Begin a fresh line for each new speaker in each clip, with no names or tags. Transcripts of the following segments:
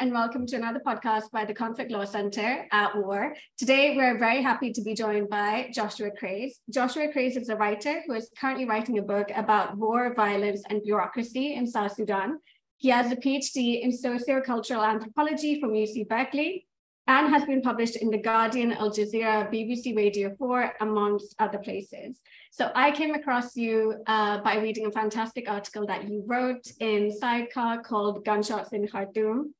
and welcome to another podcast by the Conflict Law Center at War. Today, we're very happy to be joined by Joshua Craze. Joshua Craze is a writer who is currently writing a book about war, violence, and bureaucracy in South Sudan. He has a PhD in sociocultural anthropology from UC Berkeley and has been published in The Guardian, Al Jazeera, BBC Radio 4, amongst other places. So I came across you uh, by reading a fantastic article that you wrote in Sidecar called Gunshots in Khartoum.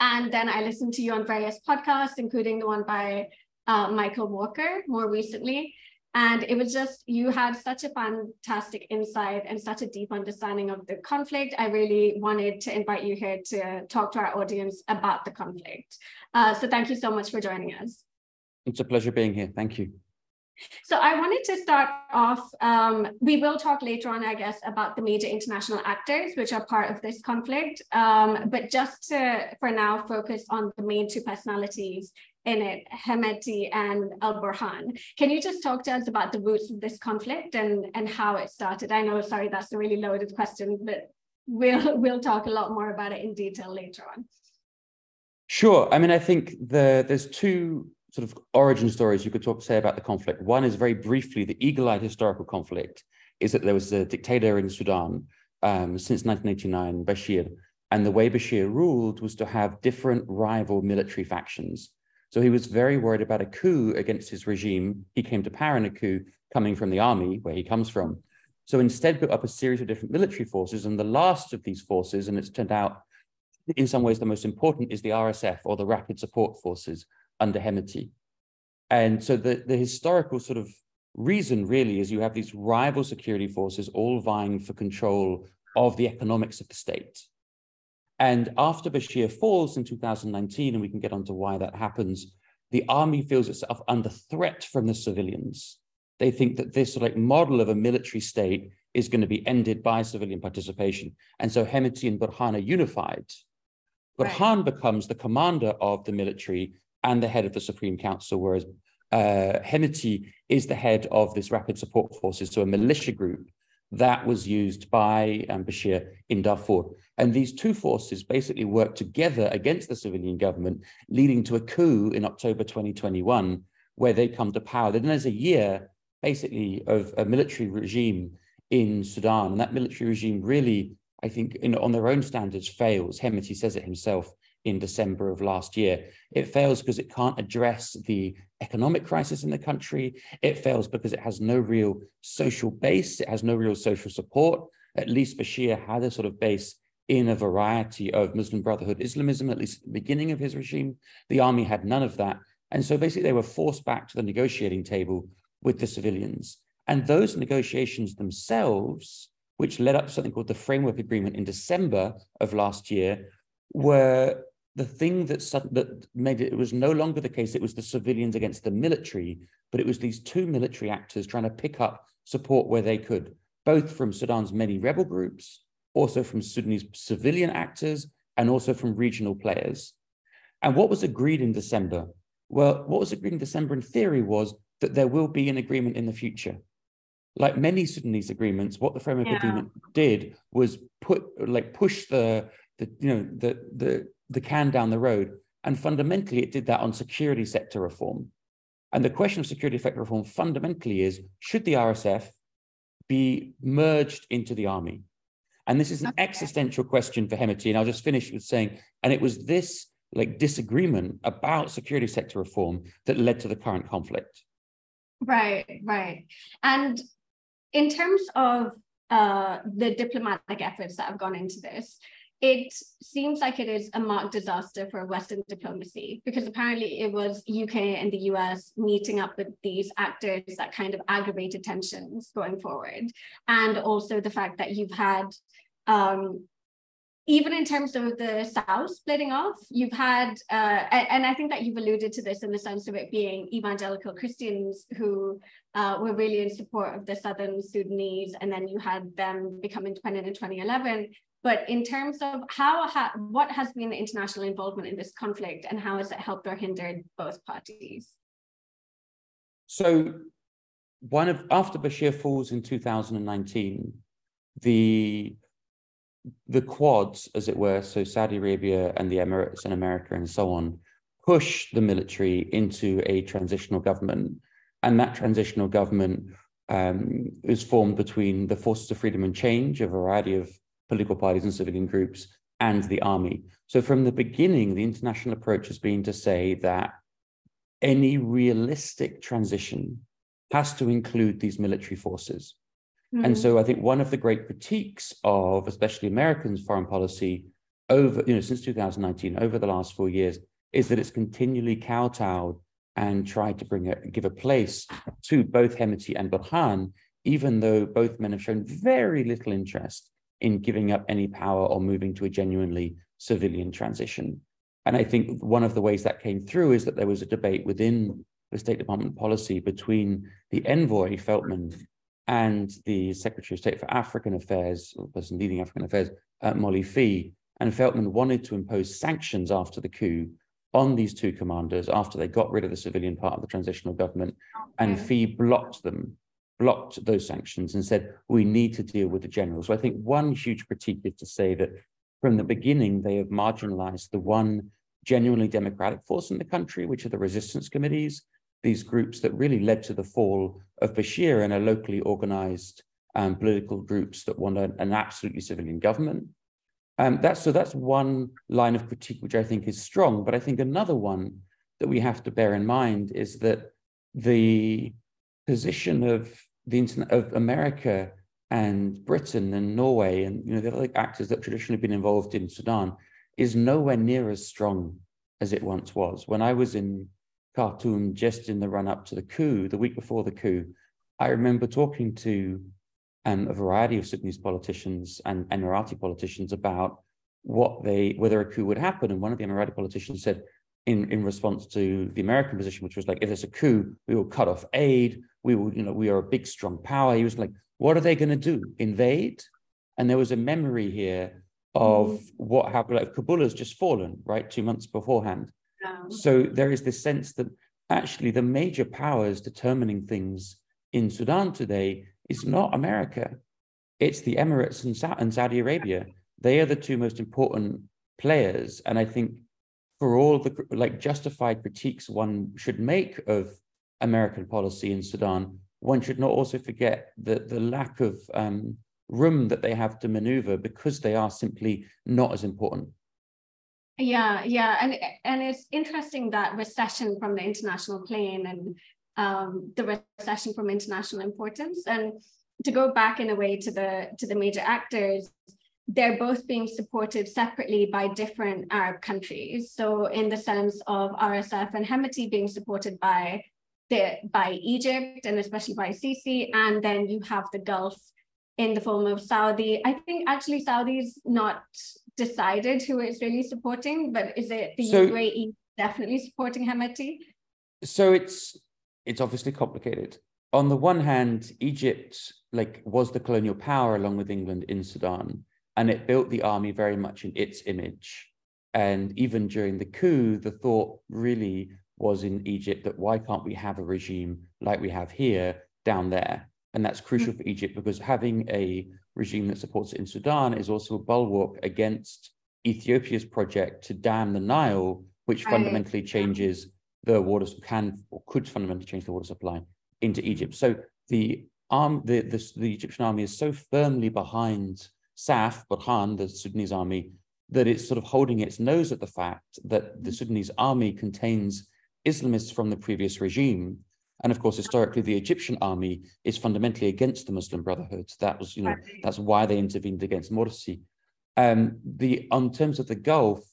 And then I listened to you on various podcasts, including the one by uh, Michael Walker more recently. And it was just, you had such a fantastic insight and such a deep understanding of the conflict. I really wanted to invite you here to talk to our audience about the conflict. Uh, so thank you so much for joining us.
It's a pleasure being here. Thank you.
So I wanted to start off, um, we will talk later on, I guess, about the major international actors which are part of this conflict. Um, but just to, for now, focus on the main two personalities in it, Hemeti and Al Burhan. Can you just talk to us about the roots of this conflict and, and how it started? I know, sorry, that's a really loaded question, but we'll we'll talk a lot more about it in detail later on.
Sure. I mean, I think the there's two sort of origin stories you could talk say about the conflict. One is very briefly the eagle-eyed historical conflict is that there was a dictator in Sudan um, since 1989, Bashir, and the way Bashir ruled was to have different rival military factions. So he was very worried about a coup against his regime. He came to power in a coup coming from the army, where he comes from. So instead built up a series of different military forces, and the last of these forces, and it's turned out in some ways the most important, is the RSF or the Rapid Support Forces under Hemeti. And so the, the historical sort of reason really is you have these rival security forces all vying for control of the economics of the state. And after Bashir falls in 2019, and we can get onto why that happens, the army feels itself under threat from the civilians. They think that this sort like model of a military state is going to be ended by civilian participation. And so Hemeti and Burhan are unified. Burhan right. becomes the commander of the military and the head of the Supreme Council, whereas uh, Hemeti is the head of this rapid support forces, so a militia group that was used by um, Bashir in Darfur. And these two forces basically worked together against the civilian government, leading to a coup in October 2021, where they come to power. Then there's a year, basically, of a military regime in Sudan. And that military regime really, I think, in, on their own standards, fails. Hemeti says it himself in December of last year. It fails because it can't address the economic crisis in the country. It fails because it has no real social base. It has no real social support. At least Bashir had a sort of base in a variety of Muslim Brotherhood Islamism, at least at the beginning of his regime. The army had none of that. And so basically they were forced back to the negotiating table with the civilians. And those negotiations themselves, which led up to something called the Framework Agreement in December of last year, were the thing that, that made it, it was no longer the case, it was the civilians against the military, but it was these two military actors trying to pick up support where they could, both from Sudan's many rebel groups, also from Sudanese civilian actors, and also from regional players. And what was agreed in December? Well, what was agreed in December in theory was that there will be an agreement in the future. Like many Sudanese agreements, what the framework yeah. agreement did was put like push the the you know the the the can down the road. And fundamentally, it did that on security sector reform. And the question of security sector reform fundamentally is should the RSF be merged into the army? And this is an okay. existential question for Hemeti. And I'll just finish with saying, and it was this like disagreement about security sector reform that led to the current conflict.
Right, right. And in terms of uh, the diplomatic efforts that have gone into this, it seems like it is a marked disaster for Western diplomacy because apparently it was UK and the US meeting up with these actors that kind of aggravated tensions going forward. And also the fact that you've had, um, even in terms of the South splitting off, you've had, uh, and I think that you've alluded to this in the sense of it being evangelical Christians who uh, were really in support of the Southern Sudanese, and then you had them become independent in 2011 but in terms of how, ha what has been the international involvement in this conflict and how has it helped or hindered both parties?
So one of after Bashir falls in 2019, the the quads, as it were, so Saudi Arabia and the Emirates and America and so on, push the military into a transitional government. And that transitional government um, is formed between the Forces of Freedom and Change, a variety of political parties and civilian groups, and the army. So from the beginning, the international approach has been to say that any realistic transition has to include these military forces. Mm-hmm. And so I think one of the great critiques of especially Americans' foreign policy over, you know, since 2019, over the last four years, is that it's continually kowtowed and tried to bring a give a place to both Hemeti and Burhan, even though both men have shown very little interest in giving up any power or moving to a genuinely civilian transition. And I think one of the ways that came through is that there was a debate within the State Department policy between the envoy, Feltman, and the Secretary of State for African Affairs, or the person leading African Affairs, uh, Phee. And Feltman wanted to impose sanctions after the coup on these two commanders after they got rid of the civilian part of the transitional government. Okay. And Phee blocked them, blocked those sanctions and said, we need to deal with the generals. So I think one huge critique is to say that from the beginning, they have marginalized the one genuinely democratic force in the country, which are the resistance committees, these groups that really led to the fall of Bashir and a locally organized um, political groups that want a, an absolutely civilian government. Um, that's so that's one line of critique which I think is strong. But I think another one that we have to bear in mind is that the position of the internet of America and Britain and Norway and you know the other actors that traditionally been involved in Sudan is nowhere near as strong as it once was. When I was in Khartoum just in the run up to the coup, the week before the coup, I remember talking to um, a variety of Sudanese politicians and Emirati politicians about what they whether a coup would happen. And one of the Emirati politicians said, in, in response to the American position, which was like, if there's a coup, we will cut off aid. We will, you know, we are a big, strong power. He was like, what are they going to do? Invade? And there was a memory here of what happened. Like Kabul has just fallen, right, two months beforehand. So there is this sense that actually the major powers determining things in Sudan today is not America. It's the Emirates and, Sa- and Saudi Arabia. They are the two most important players. And I think for all the like justified critiques one should make of American policy in Sudan, one should not also forget the, the lack of um, room that they have to maneuver because they are simply not as important.
Yeah, yeah, and and it's interesting that recession from the international plane and um, the recession from international importance. And to go back in a way to the to the major actors, they're both being supported separately by different Arab countries. So in the sense of RSF and Hemeti being supported by the by Egypt and especially by Sisi, and then you have the Gulf in the form of Saudi. I think actually Saudi's not decided who it's really supporting, but is it the so, UAE definitely supporting Hemeti?
So it's it's obviously complicated. On the one hand, Egypt like was the colonial power along with England in Sudan, and it built the army very much in its image. And even during the coup, the thought really was in Egypt that why can't we have a regime like we have here down there? And that's crucial mm-hmm. for Egypt because having a regime that supports it in Sudan is also a bulwark against Ethiopia's project to dam the Nile, which right. fundamentally changes the water can or could fundamentally change the water supply into Egypt. So the arm, the, the, the Egyptian army is so firmly behind SAF, Burhan, the Sudanese army, that it's sort of holding its nose at the fact that the Sudanese army contains Islamists from the previous regime. And of course, historically, the Egyptian army is fundamentally against the Muslim Brotherhood. That was, you know, that's why they intervened against Morsi. Um, the on terms of the Gulf,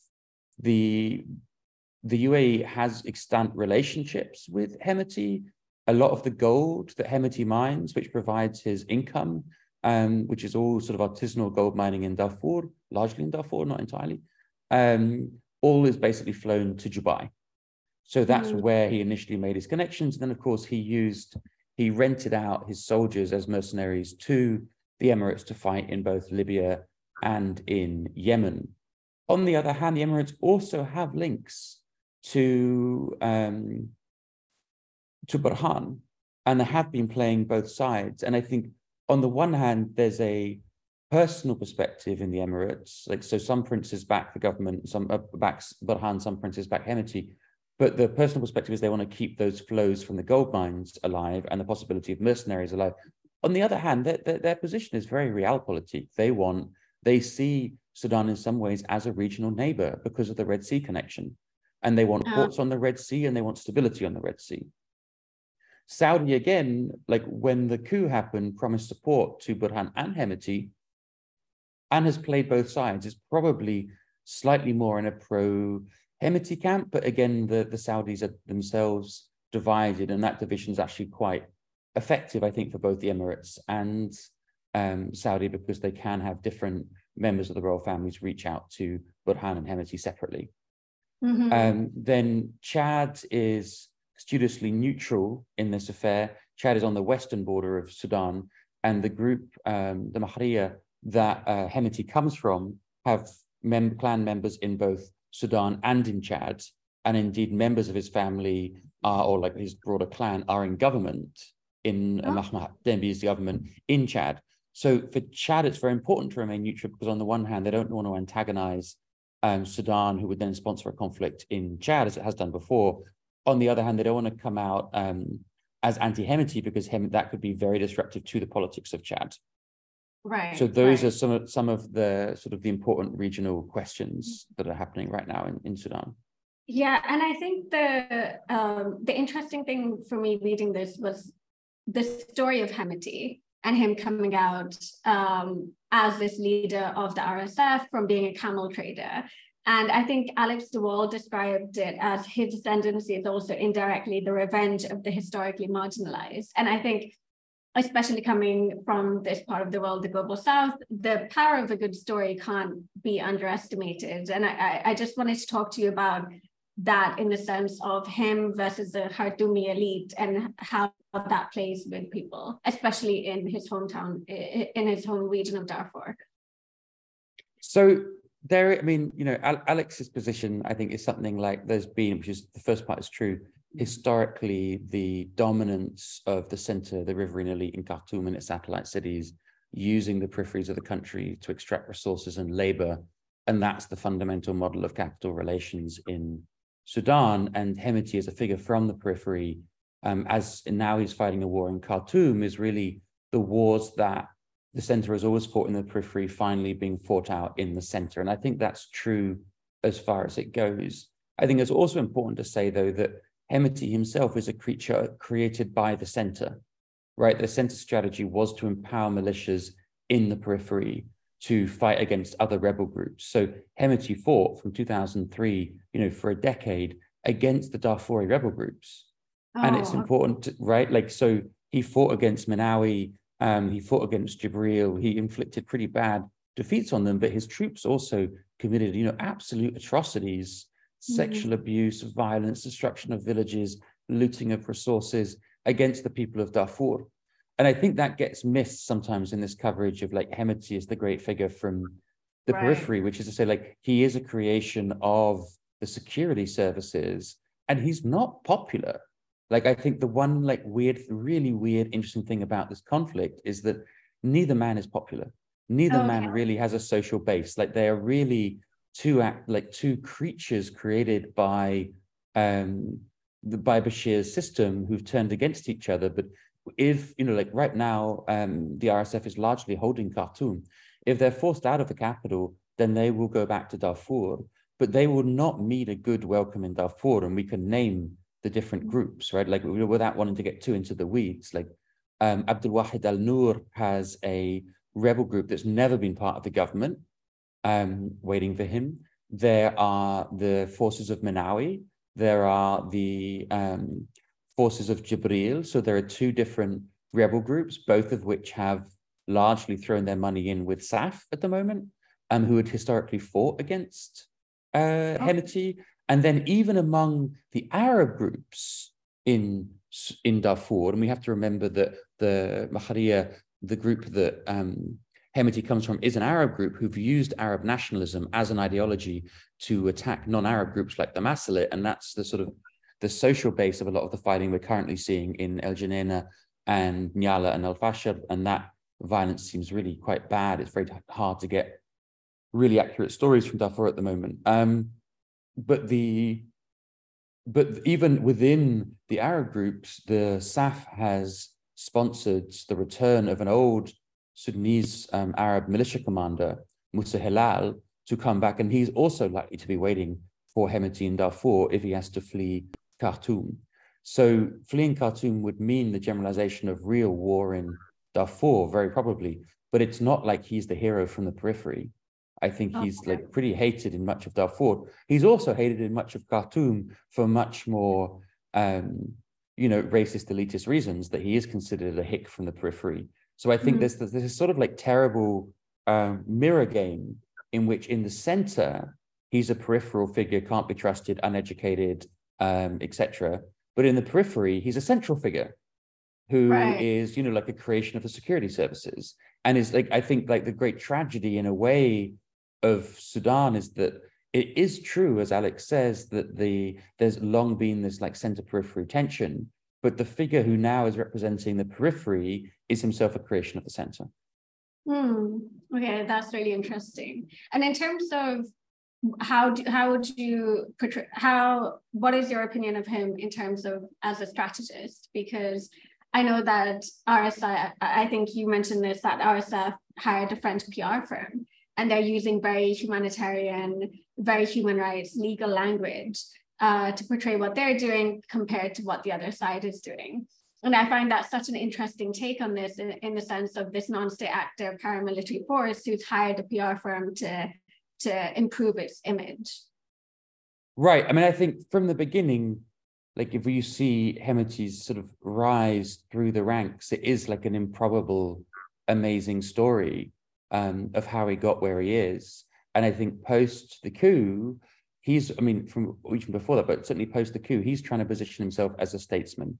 the the UAE has extant relationships with Hemeti. A lot of the gold that Hemeti mines, which provides his income, um, which is all sort of artisanal gold mining in Darfur, largely in Darfur, not entirely, um, all is basically flown to Dubai. So that's mm. where he initially made his connections. And then, of course, he used, he rented out his soldiers as mercenaries to the Emirates to fight in both Libya and in Yemen. On the other hand, the Emirates also have links to um, to Burhan, and they have been playing both sides. And I think on the one hand, there's a personal perspective in the Emirates. Like so, some princes back the government, some uh, backs Burhan, some princes back Hemeti. But the personal perspective is they want to keep those flows from the gold mines alive and the possibility of mercenaries alive. On the other hand, their, their, their position is very realpolitik. They want, they see Sudan in some ways as a regional neighbor because of the Red Sea connection. And they want ports on the Red Sea and they want stability on the Red Sea. Saudi, again, like when the coup happened, promised support to Burhan and Hemeti and has played both sides. Is probably slightly more in a pro Hemeti camp, but again, the, the Saudis are themselves divided, and that division is actually quite effective, I think, for both the Emirates and um, Saudi because they can have different members of the royal families reach out to Burhan and Hemeti separately. Mm-hmm. Um, then Chad is studiously neutral in this affair. Chad is on the western border of Sudan, and the group, um, the Mahria, that uh, Hemeti comes from, have mem- clan members in both Sudan and in Chad, and indeed members of his family are, or like his broader clan, are in government in oh. Mahmoud Déby's government in Chad. So for Chad, it's very important to remain neutral because on the one hand, they don't want to antagonize um, Sudan, who would then sponsor a conflict in Chad, as it has done before. On the other hand, they don't want to come out um, as anti-Hemeti because Hem- that could be very disruptive to the politics of Chad.
Right.
So those
right.
are some of some of the sort of the important regional questions that are happening right now in, in Sudan.
Yeah, and I think the um, the interesting thing for me reading this was the story of Hemeti and him coming out um, as this leader of the RSF from being a camel trader. And I think Alex de Waal described it as his ascendancy is also indirectly the revenge of the historically marginalized. And I think especially coming from this part of the world, the global south, the power of a good story can't be underestimated. And I, I just wanted to talk to you about that in the sense of him versus the Khartoumi elite and how that plays with people, especially in his hometown, in his home region of Darfur.
So there, I mean, you know, Alex's position, I think, is something like there's been, which is the first part is true historically the dominance of the center, the riverine elite in Khartoum and its satellite cities, using the peripheries of the country to extract resources and labor. And that's the fundamental model of capital relations in Sudan. And Hemeti is a figure from the periphery, um, as now he's fighting a war in Khartoum, is really the wars that the center has always fought in the periphery, finally being fought out in the center. And I think that's true as far as it goes. I think it's also important to say, though, that Hemeti himself is a creature created by the center, right? The center strategy was to empower militias in the periphery to fight against other rebel groups. So Hemeti fought from 2003, you know, for a decade against the Darfuri rebel groups. Oh. And it's oh. important, to, right? Like, so he fought against Minawi, um, he fought against Jibril, he inflicted pretty bad defeats on them, but his troops also committed, you know, absolute atrocities sexual mm. abuse, violence, destruction of villages, looting of resources against the people of Darfur. And I think that gets missed sometimes in this coverage of like Hemeti is the great figure from the right. periphery, which is to say, like, he is a creation of the security services and he's not popular. Like, I think the one, like, weird, really weird, interesting thing about this conflict is that neither man is popular. Neither okay. man really has a social base. Like, they are really two act like two creatures created by um the by Bashir's system who've turned against each other. But if you know, like right now, um, the RSF is largely holding Khartoum. If they're forced out of the capital, then they will go back to Darfur. But they will not meet a good welcome in Darfur, and we can name the different groups, right? Like without wanting to get too into the weeds, like um, Abdul Wahid Al Nur has a rebel group that's never been part of the government um, waiting for him. There are the forces of Minawi. There are the um, forces of Jibril. So there are two different rebel groups, both of which have largely thrown their money in with SAF at the moment, um, who had historically fought against uh, oh. Hemeti. And then even among the Arab groups in in Darfur, and we have to remember that the Mahria, the group that um, Hemeti comes from is an Arab group who've used Arab nationalism as an ideology to attack non-Arab groups like the Masalit, and that's the sort of the social base of a lot of the fighting we're currently seeing in El Geneina and Nyala and El Fasher, and that violence seems really quite bad. It's very hard to get really accurate stories from Darfur at the moment. Um, but the but even within the Arab groups, the SAF has sponsored the return of an old Sudanese um, Arab militia commander, Musa Hilal, to come back. And he's also likely to be waiting for Hemeti in Darfur if he has to flee Khartoum. So fleeing Khartoum would mean the generalization of real war in Darfur, very probably, but it's not like he's the hero from the periphery. I think he's okay. like pretty hated in much of Darfur. He's also hated in much of Khartoum for much more, um, you know, racist, elitist reasons that he is considered a hick from the periphery. So I think mm-hmm. there's, there's this sort of like terrible um, mirror game in which in the center, he's a peripheral figure, can't be trusted, uneducated, um, etc. But in the periphery, he's a central figure who right. is, you know, like a creation of the security services. And is like, I think like the great tragedy in a way of Sudan is that it is true, as Alex says, that the there's long been this like center periphery tension, but the figure who now is representing the periphery is himself a creation of the center.
Hmm. Okay, that's really interesting. And in terms of how do, how would you portray how what is your opinion of him in terms of as a strategist? Because I know that RSF, I think you mentioned this that RSF hired a French PR firm and they're using very humanitarian, very human rights legal language uh, to portray what they're doing compared to what the other side is doing. And I find that such an interesting take on this in, in the sense of this non-state actor paramilitary force who's hired a PR firm to, to improve its image.
Right. I mean, I think from the beginning, like if you see Hemeti's sort of rise through the ranks, it is like an improbable, amazing story um, of how he got where he is. And I think post the coup, he's, I mean, from even before that, but certainly post the coup, he's trying to position himself as a statesman.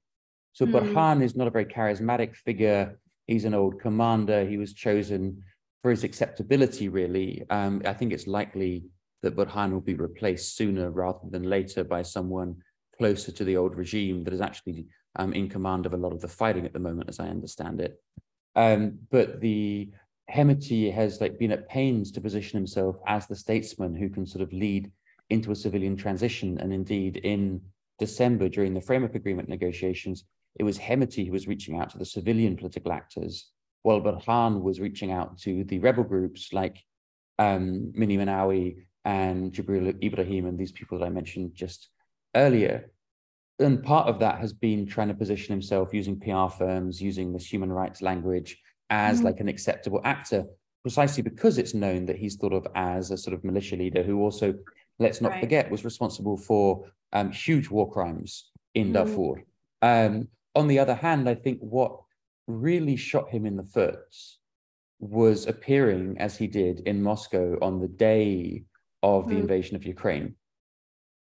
So mm. Burhan is not a very charismatic figure. He's an old commander. He was chosen for his acceptability, really. Um, I think it's likely that Burhan will be replaced sooner rather than later by someone closer to the old regime that is actually um, in command of a lot of the fighting at the moment, as I understand it. Um, but the Hemeti has like been at pains to position himself as the statesman who can sort of lead into a civilian transition. And indeed, in December, during the framework agreement negotiations, it was Hemeti who was reaching out to the civilian political actors, while Burhan was reaching out to the rebel groups like um, Minni Minawi and Jibril Ibrahim and these people that I mentioned just earlier. And part of that has been trying to position himself using PR firms, using this human rights language, as mm. like an acceptable actor, precisely because it's known that he's thought of as a sort of militia leader who also, let's not right. forget, was responsible for um, huge war crimes in mm. Darfur. Um, on the other hand, I think what really shot him in the foot was appearing as he did in Moscow on the day of the mm. invasion of Ukraine.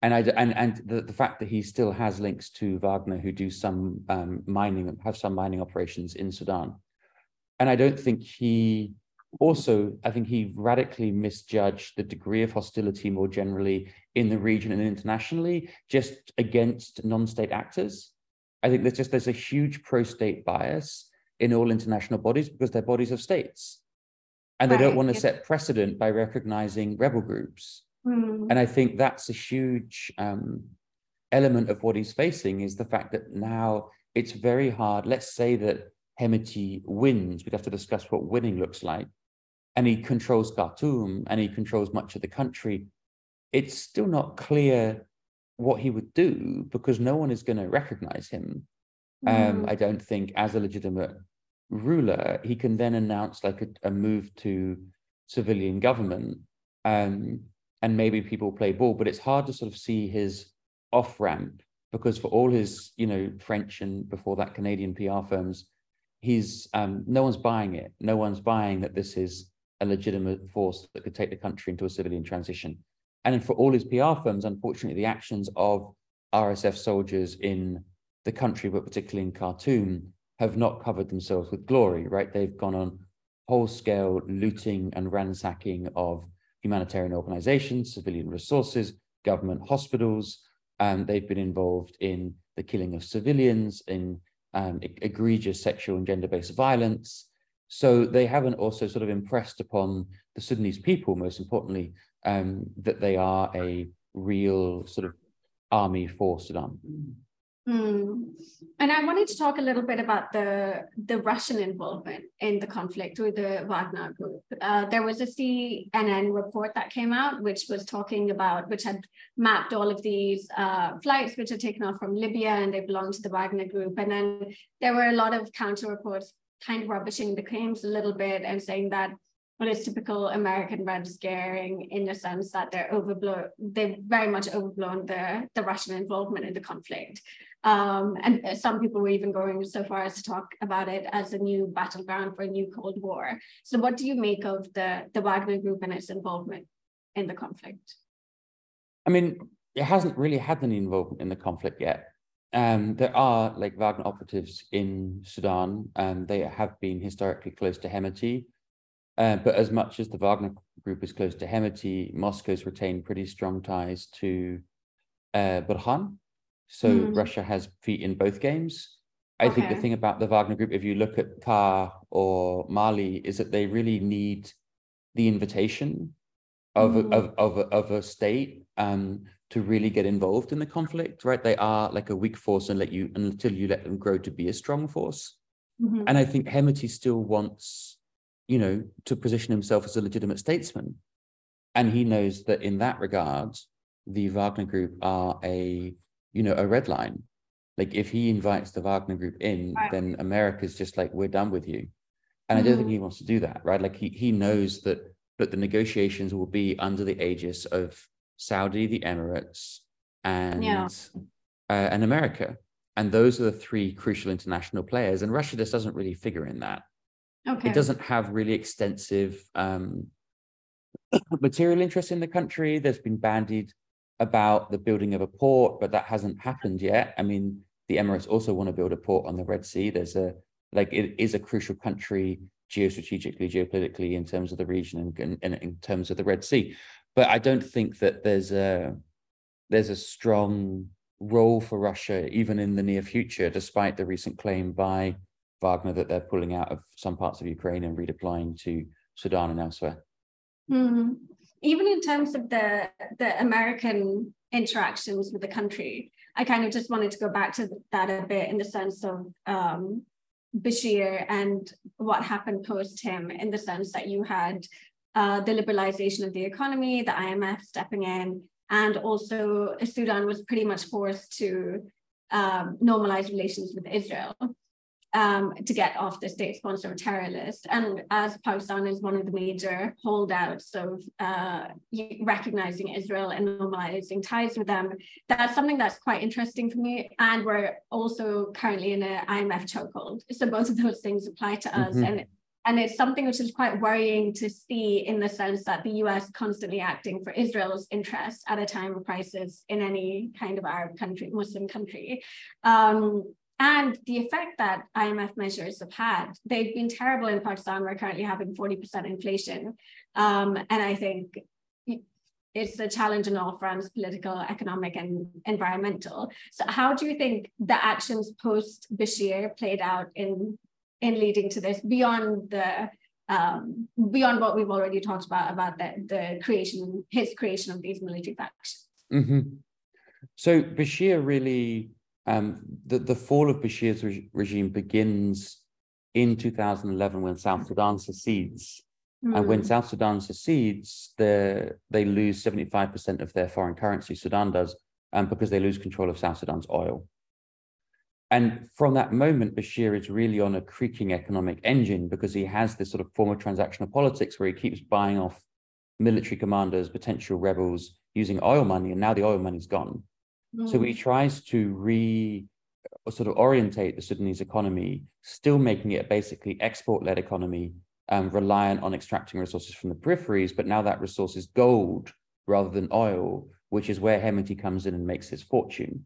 And I and and the, the fact that he still has links to Wagner, who do some um, mining, have some mining operations in Sudan, and I don't think he also, I think he radically misjudged the degree of hostility more generally in the region and internationally, just against non-state actors. I think there's just there's a huge pro-state bias in all international bodies because they're bodies of states. And they don't want to set precedent by recognizing rebel groups. Mm. And I think that's a huge um, element of what he's facing is the fact that now it's very hard. Let's say that Hemeti wins, we'd have to discuss what winning looks like. And he controls Khartoum and he controls much of the country. It's still not clear what he would do because no one is going to recognize him. Mm. Um, I don't think as a legitimate ruler, he can then announce like a, a move to civilian government. Um, and maybe people play ball, but it's hard to sort of see his off ramp because for all his, you know, French and before that Canadian PR firms, he's um, no one's buying it. No one's buying that this is a legitimate force that could take the country into a civilian transition. And for all his PR firms, unfortunately, the actions of RSF soldiers in the country, but particularly in Khartoum, have not covered themselves with glory, right? They've gone on whole scale looting and ransacking of humanitarian organizations, civilian resources, government hospitals. Um, they've been involved in the killing of civilians, in um, egregious sexual and gender-based violence. So they haven't also sort of impressed upon the Sudanese people, most importantly, um, that they are a real sort of army for Sudan.
Mm. And I wanted to talk a little bit about the, the Russian involvement in the conflict with the Wagner group. Uh, there was a CNN report that came out, which was talking about, which had mapped all of these uh, flights which had taken off from Libya and they belonged to the Wagner group. And then there were a lot of counter reports kind of rubbishing the claims a little bit and saying that well, it's typical American red scaring in the sense that they're overblown, they've very much overblown the, the Russian involvement in the conflict. Um, and some people were even going so far as to talk about it as a new battleground for a new Cold War. So what do you make of the, the Wagner group and its involvement in the conflict?
I mean, it hasn't really had any involvement in the conflict yet. Um, there are like Wagner operatives in Sudan, and they have been historically close to Hemeti. Uh, but as much as the Wagner group is close to Hemeti, Moscow's retained pretty strong ties to uh, Burhan. So mm. Russia has feet in both games. I okay. think the thing about the Wagner group, if you look at CAR or Mali, is that they really need the invitation of, mm. of, of, of a state um, to really get involved in the conflict, right? They are like a weak force and let you until you let them grow to be a strong force. Mm-hmm. And I think Hemeti still wants you know, to position himself as a legitimate statesman. And he knows that in that regard, the Wagner Group are a, you know, a red line. Like if he invites the Wagner Group in, right. then America's just like, we're done with you. And mm-hmm. I don't think mm-hmm. he wants to do that, right? Like he he knows that that the negotiations will be under the aegis of Saudi, the Emirates, and yeah. uh, and America. And those are the three crucial international players. And Russia just doesn't really figure in that. Okay. It doesn't have really extensive um, material interest in the country. There's been bandied about the building of a port, but that hasn't happened yet. I mean, the Emirates also want to build a port on the Red Sea. There's a like it is a crucial country geostrategically, geopolitically in terms of the region and, and, in terms of the Red Sea. But I don't think that there's a there's a strong role for Russia even in the near future, despite the recent claim by Wagner that they're pulling out of some parts of Ukraine and redeploying to Sudan and elsewhere.
Mm-hmm. Even in terms of the the American interactions with the country, I kind of just wanted to go back to that a bit in the sense of um, Bashir and what happened post him, in the sense that you had uh, the liberalization of the economy, the IMF stepping in, and also Sudan was pretty much forced to um, normalize relations with Israel um, to get off the state sponsored terror list. And as Pakistan is one of the major holdouts of uh, recognizing Israel and normalizing ties with them, that's something that's quite interesting for me. And we're also currently in an IMF chokehold. So both of those things apply to us. Mm-hmm. And and it's something which is quite worrying to see in the sense that the US constantly acting for Israel's interests at a time of crisis in any kind of Arab country, Muslim country. Um, and the effect that IMF measures have had, they've been terrible in Pakistan. We're currently having 40% inflation. Um, and I think it's a challenge on all fronts, political, economic, and environmental. So how do you think the actions post Bashir played out in, in leading to this beyond the um, beyond what we've already talked about, about the, the creation, his creation of these military factions?
Mm-hmm. So Bashir really um, the, the fall of Bashir's re- regime begins in 2011 when South Sudan secedes. Mm. And when hmm. South Sudan secedes, they lose 75% of their foreign currency, Sudan does, um, because they lose control of South Sudan's oil. And from that moment, Bashir is really on a creaking economic engine because he has this sort of form of transactional politics where he keeps buying off military commanders, potential rebels using oil money, and now the oil money's gone. So he mm. tries to re uh, sort of orientate the Sudanese economy, still making it a basically export-led economy, um, reliant on extracting resources from the peripheries, but now that resource is gold rather than oil, which is where Hemeti comes in and makes his fortune.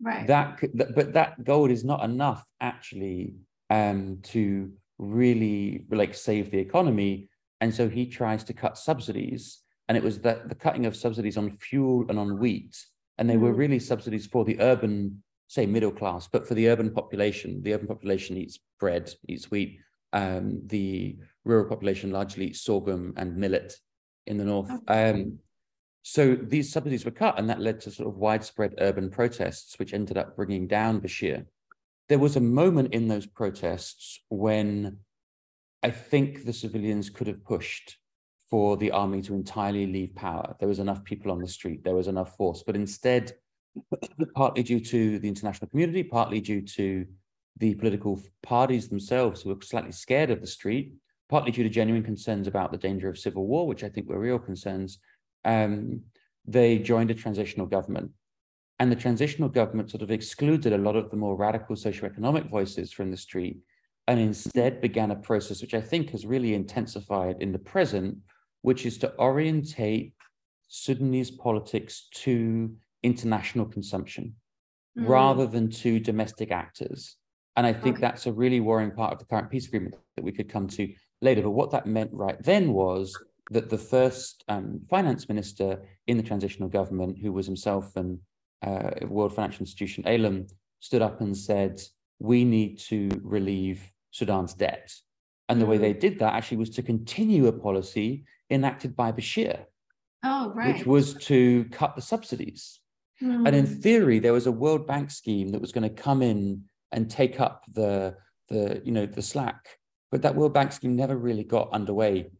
Right.
That, but that gold is not enough actually um, to really like save the economy, and so he tries to cut subsidies, and it was that the cutting of subsidies on fuel and on wheat and they were mm. really subsidies for the urban, say, middle class, but for the urban population. The urban population eats bread, eats wheat, um, the rural population largely sorghum and millet in the north. Um, so these subsidies were cut, and that led to sort of widespread urban protests, which ended up bringing down Bashir. There was a moment in those protests when I think the civilians could have pushed for the army to entirely leave power. There was enough people on the street, there was enough force, but instead, partly due to the international community, partly due to the political parties themselves who were slightly scared of the street, partly due to genuine concerns about the danger of civil war, which I think were real concerns, um, they joined a transitional government. And the transitional government sort of excluded a lot of the more radical socioeconomic voices from the street and instead began a process which I think has really intensified in the present, which is to orientate Sudanese politics to international consumption mm. rather than to domestic actors. And I think okay. that's a really worrying part of the current peace agreement that we could come to later. But what that meant right then was that the first um, finance minister in the transitional government, who was himself an uh, World Financial Institution alum, stood up and said, "We need to relieve Sudan's debt." And the way they mm. did that actually was to continue a policy enacted by Bashir,
oh, right.
which was to cut the subsidies. Mm. And in hmm. theory, there was a World Bank scheme that was going to come in and take up the the you know the slack, but that World Bank scheme never really got underway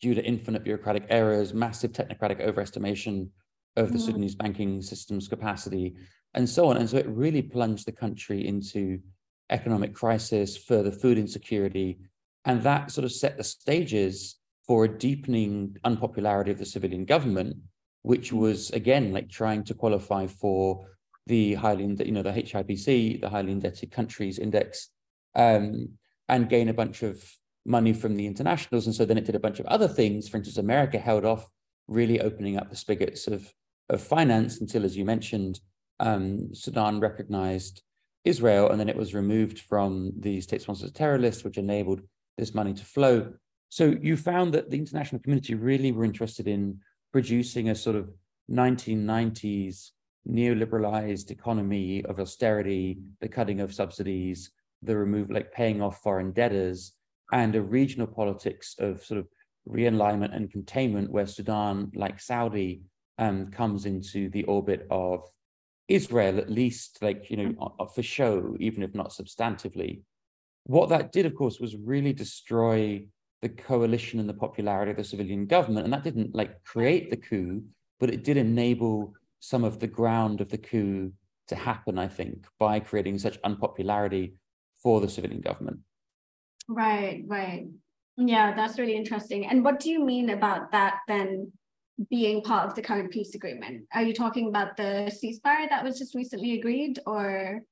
due to infinite bureaucratic errors, massive technocratic overestimation of the mm. Sudanese banking system's capacity, and so on. And so it really plunged the country into economic crisis, further food insecurity, and that sort of set the stages for a deepening unpopularity of the civilian government, which mm. was again like trying to qualify for the highly, you know, the HIPC, the highly indebted countries index, um, and gain a bunch of money from the internationals. And so then it did a bunch of other things. For instance, America held off really opening up the spigots of, of finance until, as you mentioned, um, Sudan recognized Israel, and then it was removed from the state-sponsored terror list, which enabled this money to flow. So you found that the international community really were interested in producing a sort of 1990s neoliberalized economy of austerity, the cutting of subsidies, the removal, like paying off foreign debtors, and a regional politics of sort of realignment and containment where Sudan, like Saudi, um, comes into the orbit of Israel, at least like, you know, for show, even if not substantively. What that did, of course, was really destroy the coalition and the popularity of the civilian government. And that didn't like create the coup, but it did enable some of the ground of the coup to happen, I think, by creating such unpopularity for the civilian government.
Right, right. Yeah, that's really interesting. And what do you mean about that then being part of the current peace agreement? Are you talking about the ceasefire that was just recently agreed or?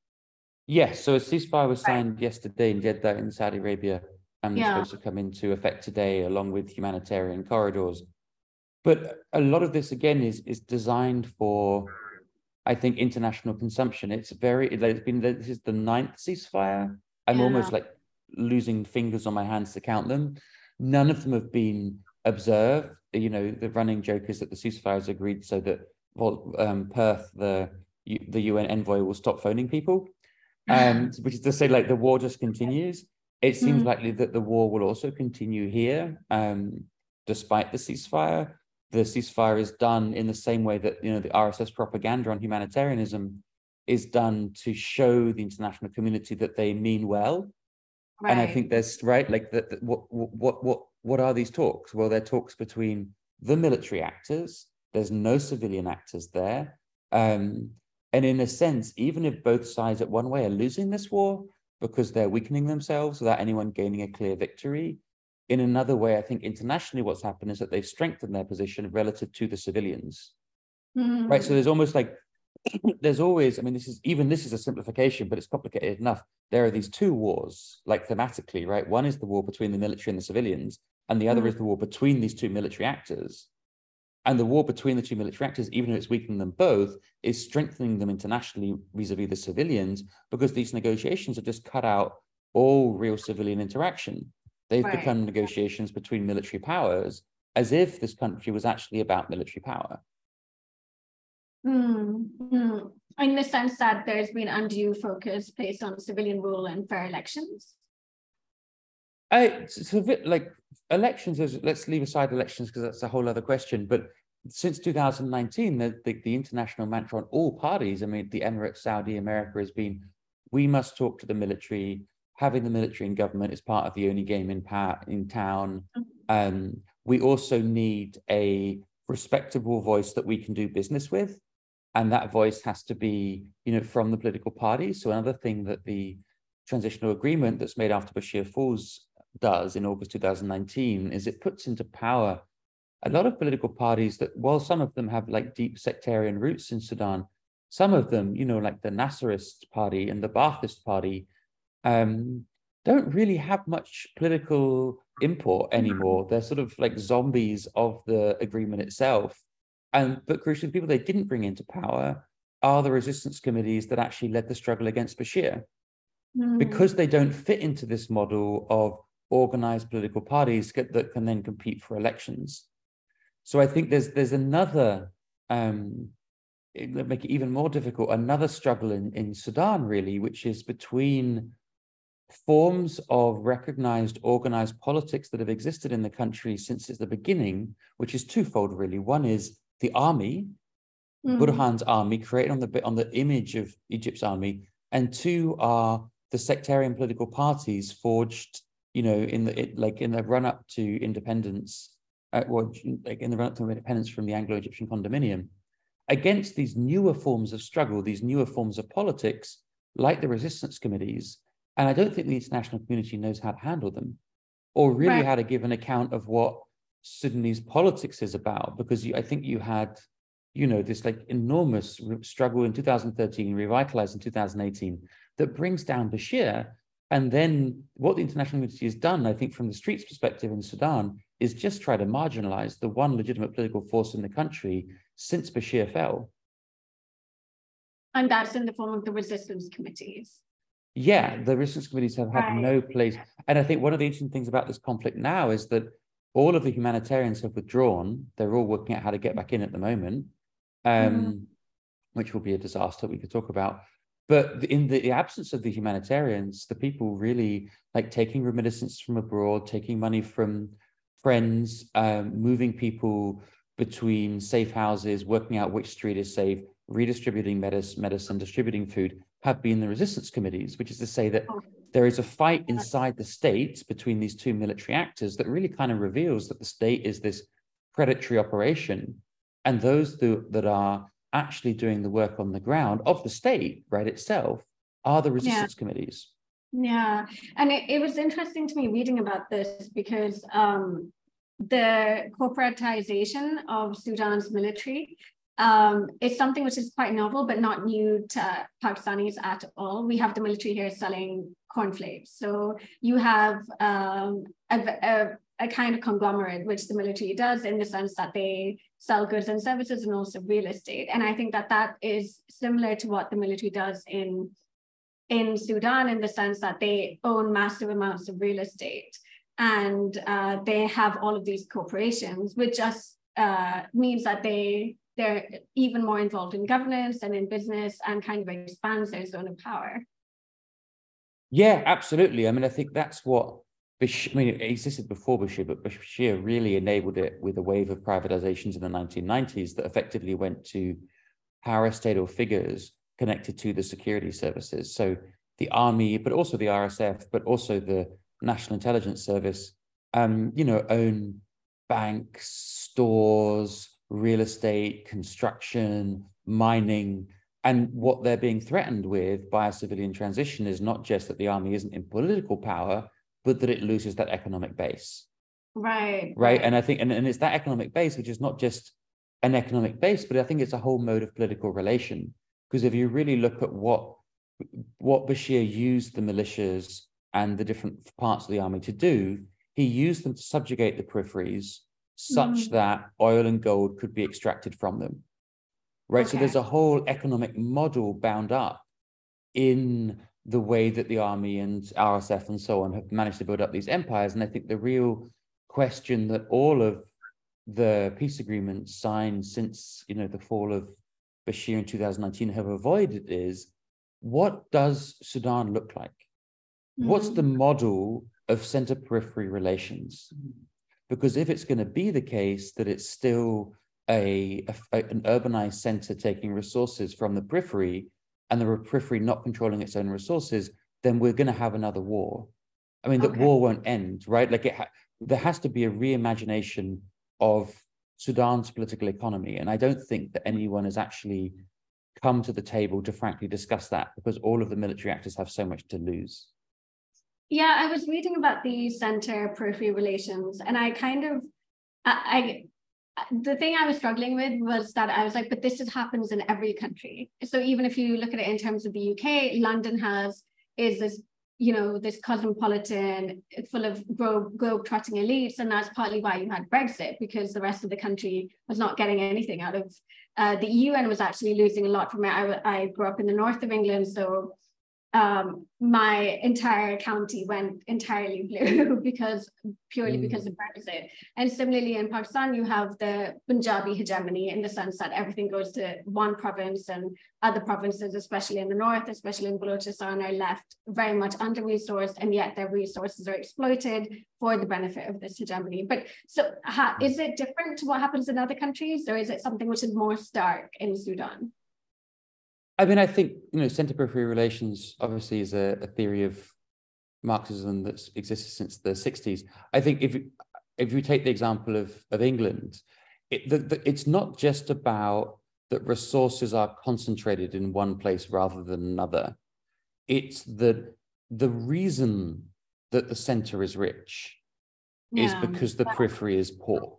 Yes, so a ceasefire was signed right. yesterday in Jeddah in Saudi Arabia and yeah. supposed to come into effect today along with humanitarian corridors. But a lot of this again is is designed for, I think, international consumption. It's very it's been this is the ninth ceasefire. I'm yeah. almost like losing fingers on my hands to count them. None of them have been observed. You know, the running joke is that the ceasefire is agreed so that um, Perthes, the the UN envoy, will stop phoning people, um, which is to say, like the war just continues. It seems mm. likely that the war will also continue here, um, despite the ceasefire. The ceasefire is done in the same way that you know the RSF propaganda on humanitarianism is done to show the international community that they mean well Right. And I think there's right, like that. What what what what are these talks? Well, they're talks between the military actors. There's no civilian actors there, um, and in a sense, even if both sides, at one way, are losing this war because they're weakening themselves without anyone gaining a clear victory. In another way, I think internationally, what's happened is that they've strengthened their position relative to the civilians. Mm-hmm. Right. So there's almost like there's always, I mean, this is even this is a simplification, but it's complicated enough. There are these two wars, like thematically, right? One is the war between the military and the civilians, and the other mm. is the war between these two military actors. And the war between the two military actors, even though it's weakening them both, is strengthening them internationally vis-a-vis the civilians, because these negotiations have just cut out all real civilian interaction. They've right. become negotiations between military powers, as if this country was actually about military power.
Mm-hmm. In the sense that there's been undue focus placed on civilian rule and fair elections?
I, it's a bit like elections. Let's leave aside elections because that's a whole other question. But since 2019, the, the, the, international mantra on all parties, I mean, the Emirates, Saudi, America has been, we must talk to the military. Having the military in government is part of the only game in power in town. Mm-hmm. Um, we also need a respectable voice that we can do business with. And that voice has to be, you know, from the political parties. So another thing that the transitional agreement that's made after Bashir falls does in August 2019 is it puts into power a lot of political parties that, while some of them have like deep sectarian roots in Sudan, some of them, you know, like the Nasserist party and the Ba'athist party, um, don't really have much political import anymore. They're sort of like zombies of the agreement itself. And but crucially, people they didn't bring into power are the resistance committees that actually led the struggle against Bashir. Mm. Because they don't fit into this model of organized political parties that can then compete for elections. So I think there's there's another um, make it even more difficult, another struggle in, in Sudan, really, which is between forms of recognized organized politics that have existed in the country since the beginning, which is twofold, really. One is the army, mm. Burhan's army, created on the on the image of Egypt's army, and two are the sectarian political parties forged, you know, in the it, like in the run up to independence uh, or like in the run-up to independence from the Anglo-Egyptian condominium, against these newer forms of struggle, these newer forms of politics, like the resistance committees. And I don't think the international community knows how to handle them, or really right. how to give an account of what Sudanese politics is about. Because you, I think you had, you know, this like enormous struggle in 2013, revitalized in 2018, that brings down Bashir. And then what the international community has done, I think, from the streets perspective in Sudan, is just try to marginalize the one legitimate political force in the country since Bashir fell.
And that's in the form of the resistance committees.
Yeah, the resistance committees have had right. no place. And I think one of the interesting things about this conflict now is that all of the humanitarians have withdrawn. They're all working out how to get back in at the moment, um, mm. which will be a disaster we could talk about. But in the absence of the humanitarians, the people really like taking remittances from abroad, taking money from friends, um, moving people between safe houses, working out which street is safe, redistributing medicine, medicine, distributing food, have been the resistance committees, which is to say that there is a fight inside the state between these two military actors that really kind of reveals that the state is this predatory operation. And those that are actually doing the work on the ground of the state, right, itself, are the resistance yeah. committees.
Yeah, and it, it was interesting to me reading about this because um, the corporatization of Sudan's military um, is something which is quite novel, but not new to Pakistanis at all. We have the military here selling cornflakes. So you have um, a, a, a, kind of conglomerate, which the military does in the sense that they sell goods and services and also real estate. And I think that that is similar to what the military does in in Sudan in the sense that they own massive amounts of real estate and uh, they have all of these corporations, which just uh, means that they they're even more involved in governance and in business and kind of expands their zone of power.
Yeah, absolutely. I mean, I think that's what Bashir, I mean, it existed before Bashir, but Bashir really enabled it with a wave of privatizations in the 1990s that effectively went to power. parastatal figures connected to the security services. So the army, but also the RSF, but also the National Intelligence Service, um, you know, own banks, stores, real estate, construction, mining. And what they're being threatened with by a civilian transition is not just that the army isn't in political power, but that it loses that economic base.
Right.
Right. And I think, and, and it's that economic base, which is not just an economic base, but I think it's a whole mode of political relation. Because if you really look at what what Bashir used the militias and the different parts of the army to do, he used them to subjugate the peripheries such mm. that oil and gold could be extracted from them. Right. Okay. So there's a whole economic model bound up in the way that the army and RSF and so on have managed to build up these empires. And I think the real question that all of the peace agreements signed since you know the fall of Bashir in 2019 have avoided is what does Sudan look like? Mm-hmm. What's the mm-hmm. model of center periphery relations. Because if it's going to be the case that it's still a, a, an urbanized center taking resources from the periphery and the periphery not controlling its own resources, then we're going to have another war. I mean, okay. the war won't end, right? Like it, ha there has to be a reimagination of Sudan's political economy, and I don't think that anyone has actually come to the table to frankly discuss that because all of the military actors have so much to lose.
Yeah, I was reading about the center periphery relations, and I kind of, I, I, the thing I was struggling with was that I was like, but this happens in every country. So even if you look at it in terms of the UK, London has is this you know, this cosmopolitan, full of globe, globe-trotting elites. And that's partly why you had Brexit, because the rest of the country was not getting anything out of uh, the EU and was actually losing a lot from it. I, I grew up in the north of England, so um, my entire county went entirely blue because purely mm. because of Brexit. And similarly in Pakistan, you have the Punjabi hegemony in the sense that everything goes to one province and other provinces, especially in the north, especially in Balochistan, are left very much under-resourced and yet their resources are exploited for the benefit of this hegemony. But so is it different to what happens in other countries or is it something which is more stark in Sudan?
I mean, I think you know, center periphery relations obviously is a, a theory of Marxism that's existed since the '60s. I think if if you take the example of of England, it, the, the, it's not just about that resources are concentrated in one place rather than another. It's that the reason that the center is rich yeah. is because the periphery is poor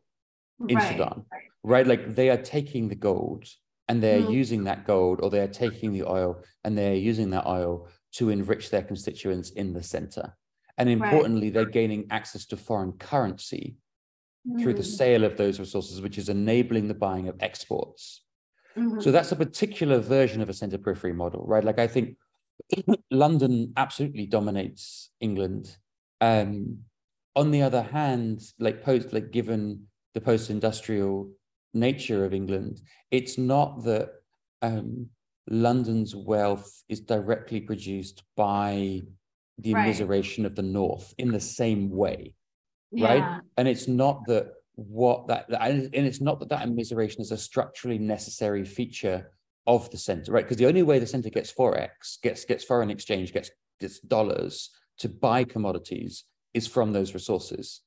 in right. Sudan, right? Like they are taking the gold and they're mm. using that gold or they're taking the oil and they're using that oil to enrich their constituents in the center. And importantly, right. they're gaining access to foreign currency mm. through the mm. sale of those resources, which is enabling the buying of exports. Mm-hmm. So that's a particular version of a center periphery model, right? Like I think London absolutely dominates England. Um, on the other hand, like post, like given the post-industrial nature of England, it's not that um, London's wealth is directly produced by the right. immiseration of the North in the same way, yeah. right? And it's not that what that, and it's not that that immiseration is a structurally necessary feature of the center, right? Because the only way the center gets forex, gets gets foreign exchange, gets gets dollars to buy commodities is from those resources.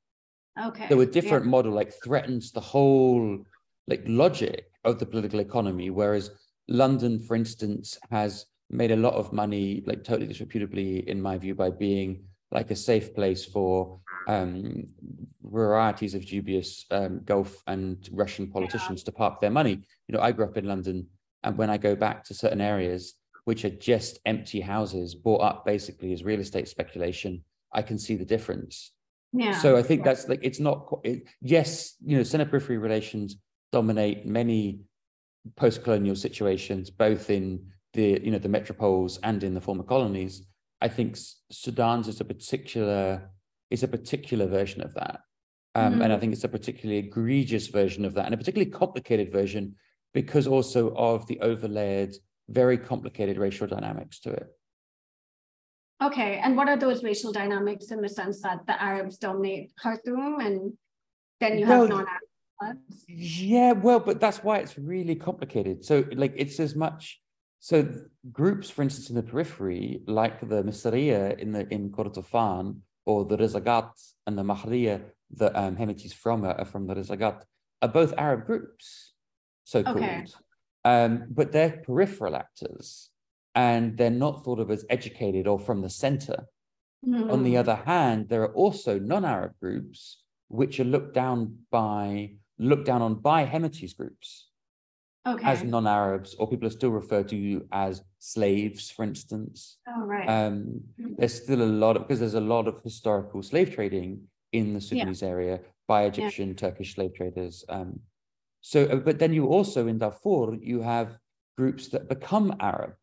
Okay.
So a different yeah. model like threatens the whole like logic of the political economy, whereas London, for instance, has made a lot of money, like totally disreputably, in my view, by being like a safe place for um, varieties of dubious um, Gulf and Russian politicians yeah. to park their money. You know, I grew up in London, and when I go back to certain areas which are just empty houses bought up basically as real estate speculation, I can see the difference. Yeah. So I think that's like it's not. It, yes, you know, center periphery relations dominate many post-colonial situations, both in the you know the metropoles and in the former colonies. I think Sudan's is a particular is a particular version of that, um, mm. and I mm. think it's a particularly egregious version of that, and a particularly complicated version because also of the overlaid, very complicated racial dynamics to it.
Okay, and what are those racial dynamics in the sense that the Arabs dominate Khartoum, and then you have well, non-Arabs?
Yeah, well, but that's why it's really complicated. So, like, it's as much. So, groups, for instance, in the periphery, like the Misriya in the in Kordofan, or the Rizeigat and the Mahriya, the um, Hemeti's from are from the Rizeigat, are both Arab groups, so called. Okay. Um, but they're peripheral actors, and they're not thought of as educated or from the center. Mm. On the other hand, there are also non-Arab groups which are looked down by looked down on by Hemeti's groups okay. as non-Arabs, or people are still referred to as slaves, for instance.
Oh, right.
Um, there's still a lot of because there's a lot of historical slave trading in the Sudanese yeah. area by Egyptian, yeah. Turkish slave traders. Um, so, uh, but then you also in Darfur you have groups that become Arab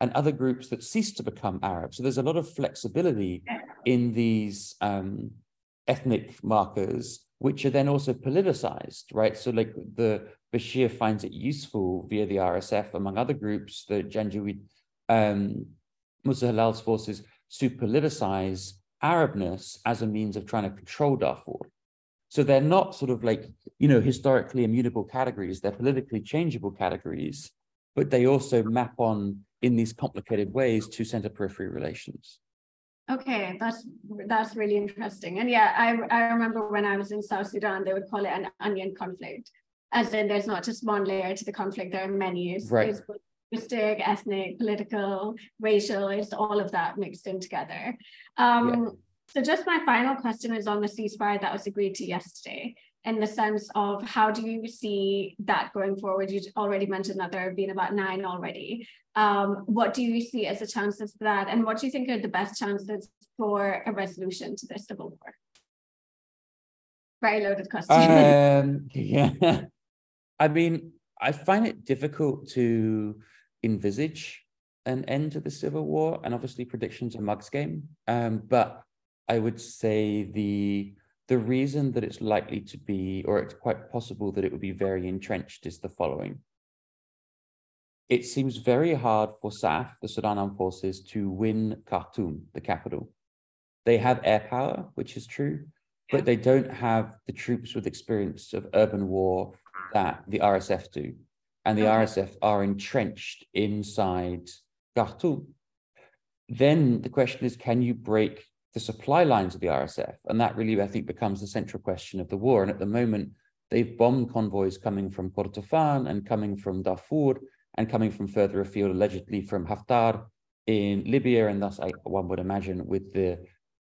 and other groups that cease to become Arab. So there's a lot of flexibility in these um, ethnic markers which are then also politicized, right? So like the Bashir finds it useful via the RSF, among other groups, the Janjaweed, um, Musa Hilal's forces, to politicize Arabness as a means of trying to control Darfur. So they're not sort of like, you know, historically immutable categories, they're politically changeable categories, but they also map on in these complicated ways to center periphery relations.
Okay, that's that's really interesting. And yeah, I I remember when I was in South Sudan, they would call it an onion conflict, as in there's not just one layer to the conflict, there are many.
right.
It's linguistic, ethnic, political, racial, it's all of that mixed in together. Um, yeah. So just my final question is on the ceasefire that was agreed to yesterday in the sense of how do you see that going forward? You already mentioned that there have been about nine already. Um, what do you see as the chances for that? And what do you think are the best chances for a resolution to this civil war? Very loaded question.
Um, yeah. I mean, I find it difficult to envisage an end to the civil war, and obviously predictions are mug's game. Um, but I would say the the reason that it's likely to be, or it's quite possible that it would be very entrenched, is the following. It seems very hard for SAF, the Sudan Armed Forces, to win Khartoum, the capital. They have air power, which is true, but they don't have the troops with experience of urban war that the RSF do. And the. RSF are entrenched inside Khartoum. Then the question is can you break the supply lines of the RSF. And that really, I think, becomes the central question of the war. And at the moment, they've bombed convoys coming from Kordofan and coming from Darfur and coming from further afield, allegedly from Haftar in Libya. And thus, I, one would imagine, with the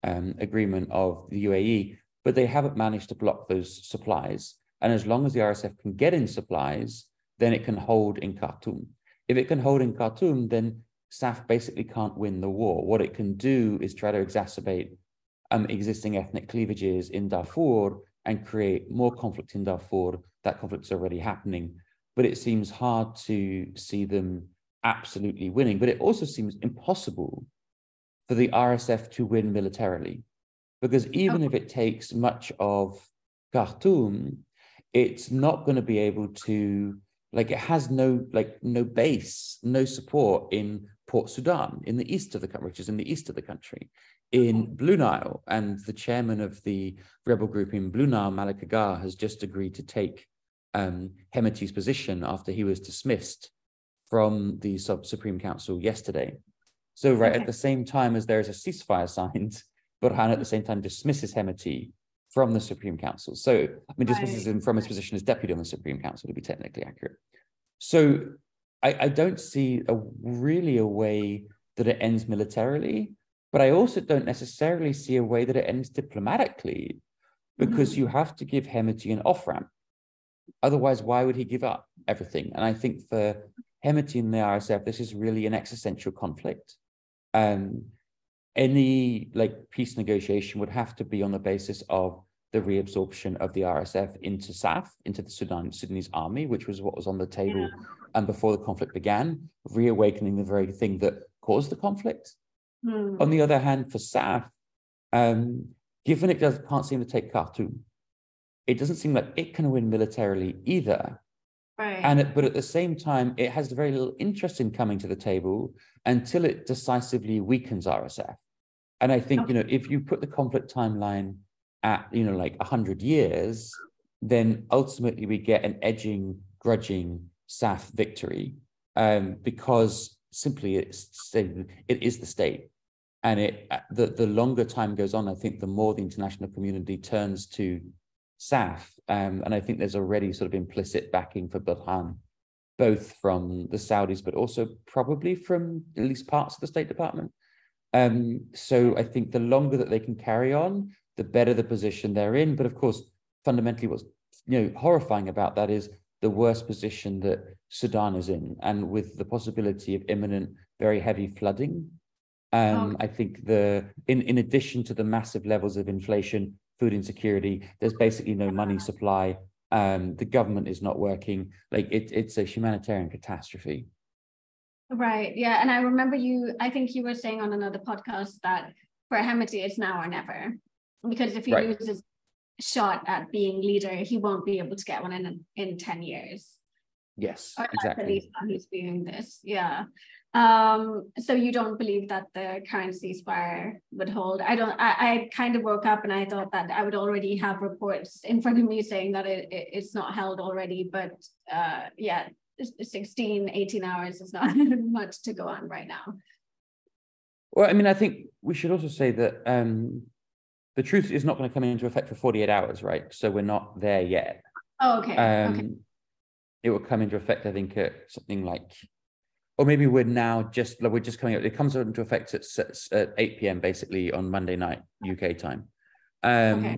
um, agreement of the UAE. But they haven't managed to block those supplies. And as long as the RSF can get in supplies, then it can hold in Khartoum. If it can hold in Khartoum, then SAF basically can't win the war. What it can do is try to exacerbate um, existing ethnic cleavages in Darfur and create more conflict in Darfur. That conflict is already happening, but it seems hard to see them absolutely winning. But it also seems impossible for the RSF to win militarily, because even if it takes much of Khartoum, it's not going to be able to like it has no like no base no support in Port Sudan in the east of the country, which is in the east of the country, in Blue Nile. And the chairman of the rebel group in Blue Nile, Malik Agar, has just agreed to take um, Hemeti's position after he was dismissed from the Sub Supreme Council yesterday. So, right okay. at the same time as there is a ceasefire signed, Burhan at the same time dismisses Hemeti from the Supreme Council. So, I mean, dismisses right. him from his position as deputy on the Supreme Council to be technically accurate. So, I, I don't see a really a way that it ends militarily, but I also don't necessarily see a way that it ends diplomatically because mm-hmm. you have to give Hemeti an off ramp. Otherwise, why would he give up everything? And I think for Hemeti and the RSF, this is really an existential conflict. Um, any like peace negotiation would have to be on the basis of the reabsorption of the RSF into SAF, into the Sudan Sudanese army, which was what was on the table yeah and before the conflict began, reawakening the very thing that caused the conflict. Mm. On the other hand, for SAF, um, given it does, can't seem to take Khartoum, it doesn't seem like it can win militarily either.
Right.
And it, but at the same time, it has very little interest in coming to the table until it decisively weakens RSF. And I think, okay. you know, if you put the conflict timeline at, you know, like 100 years, then ultimately we get an edging, grudging SAF victory um, because simply it's it is the state, and it uh, the the longer time goes on, I think the more the international community turns to SAF, um, and I think there's already sort of implicit backing for Burhan, both from the Saudis, but also probably from at least parts of the State Department. Um, so I think the longer that they can carry on, the better the position they're in. But of course, fundamentally, what's you know horrifying about that is the worst position that Sudan is in, and with the possibility of imminent, very heavy flooding. Um, oh. I think the in in addition to the massive levels of inflation, food insecurity, there's basically no money supply. Um, the government is not working. Like it, it's a humanitarian catastrophe.
Right. Yeah. And I remember you. I think you were saying on another podcast that for Hemeti, it's now or never, because if he right. loses shot at being leader, he won't be able to get one in in 10 years.
Yes, or exactly.
At least he's viewing this. Yeah. Um, so you don't believe that the current ceasefire would hold? I don't. I, I kind of woke up and I thought that I would already have reports in front of me saying that it, it it's not held already. But uh, yeah, 16, 18 hours is not much to go on right now.
Well, I mean, I think we should also say that um, the truth is not going to come into effect for 48 hours, right? So we're not there yet.
Oh, okay. Um, okay.
It will come into effect, I think, at something like or maybe we're now just like we're just coming up. It comes into effect at, at 8 p.m. basically on Monday night UK time. Um, okay.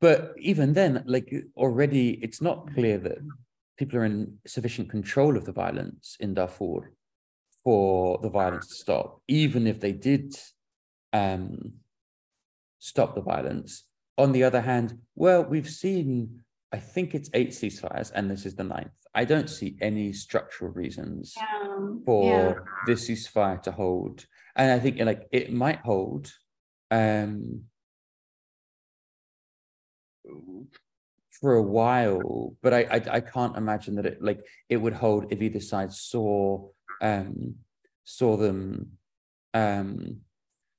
But even then, like already, it's not clear that people are in sufficient control of the violence in Darfur for the violence to stop. Even if they did um, stop the violence. On the other hand, well, we've seen I think it's eight ceasefires, and this is the ninth. I don't see any structural reasons for yeah. this ceasefire to hold, and I think like it might hold. Um, for a while, but I, I, I can't imagine that it like it would hold if either side saw um saw them um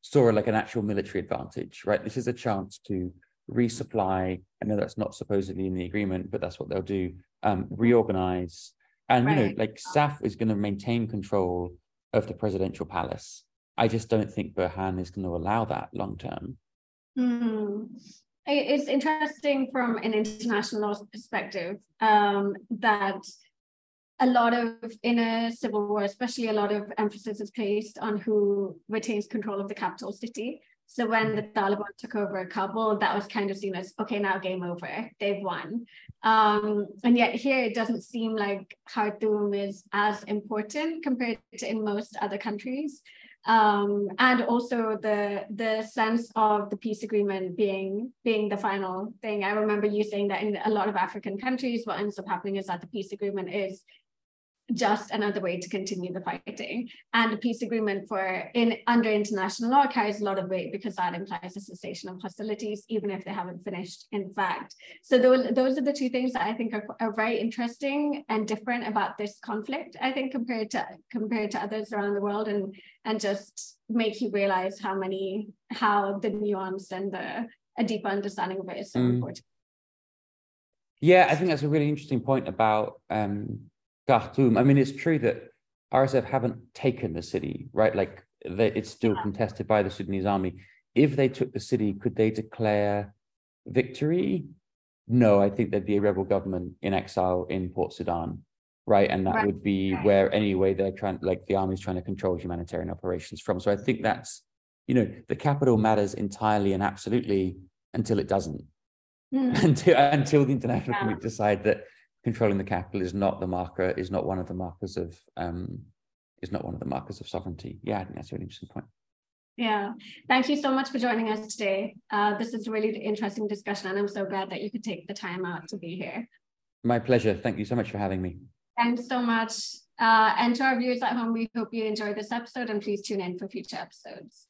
saw like an actual military advantage, right? This is a chance to resupply. I know that's not supposedly in the agreement, but that's what they'll do. Um, reorganize, and right. you know, like SAF is going to maintain control of the presidential palace. I just don't think Burhan is going to allow that long term.
Mm. It's interesting from an international law perspective um, that a lot of in a civil war, especially a lot of emphasis is placed on who retains control of the capital city. So when the Taliban took over Kabul, that was kind of seen as okay, now game over, they've won. Um, and yet here it doesn't seem like Khartoum is as important compared to in most other countries. Um, and also the the sense of the peace agreement being being the final thing. I remember you saying that in a lot of African countries, what ends up happening is that the peace agreement is just another way to continue the fighting. And a peace agreement for in under international law carries a lot of weight because that implies a cessation of hostilities, even if they haven't finished, in fact. So those, those are the two things that I think are, are very interesting and different about this conflict, I think, compared to compared to others around the world and and just make you realize how many how the nuance and the a deeper understanding of it is so mm. important.
Yeah, I think that's a really interesting point about um, Khartoum. I mean, it's true that RSF haven't taken the city, right? Like they, it's still contested by the Sudanese army. If they took the city, could they declare victory? No, I think there'd be a rebel government in exile in Port Sudan, right? And that right. would be where anyway they're trying, like the army's trying to control humanitarian operations from. So I think that's, you know, the capital matters entirely and absolutely until it doesn't. Mm. until until the international yeah. community decide that controlling the capital is not the marker, is not one of the markers of um, is not one of the markers of sovereignty. Yeah, I think that's a really interesting point.
Yeah, thank you so much for joining us today. Uh, this is a really interesting discussion, and I'm so glad that you could take the time out to be here.
My pleasure. Thank you so much for having me.
Thanks so much. Uh, and to our viewers at home, we hope you enjoyed this episode, and please tune in for future episodes.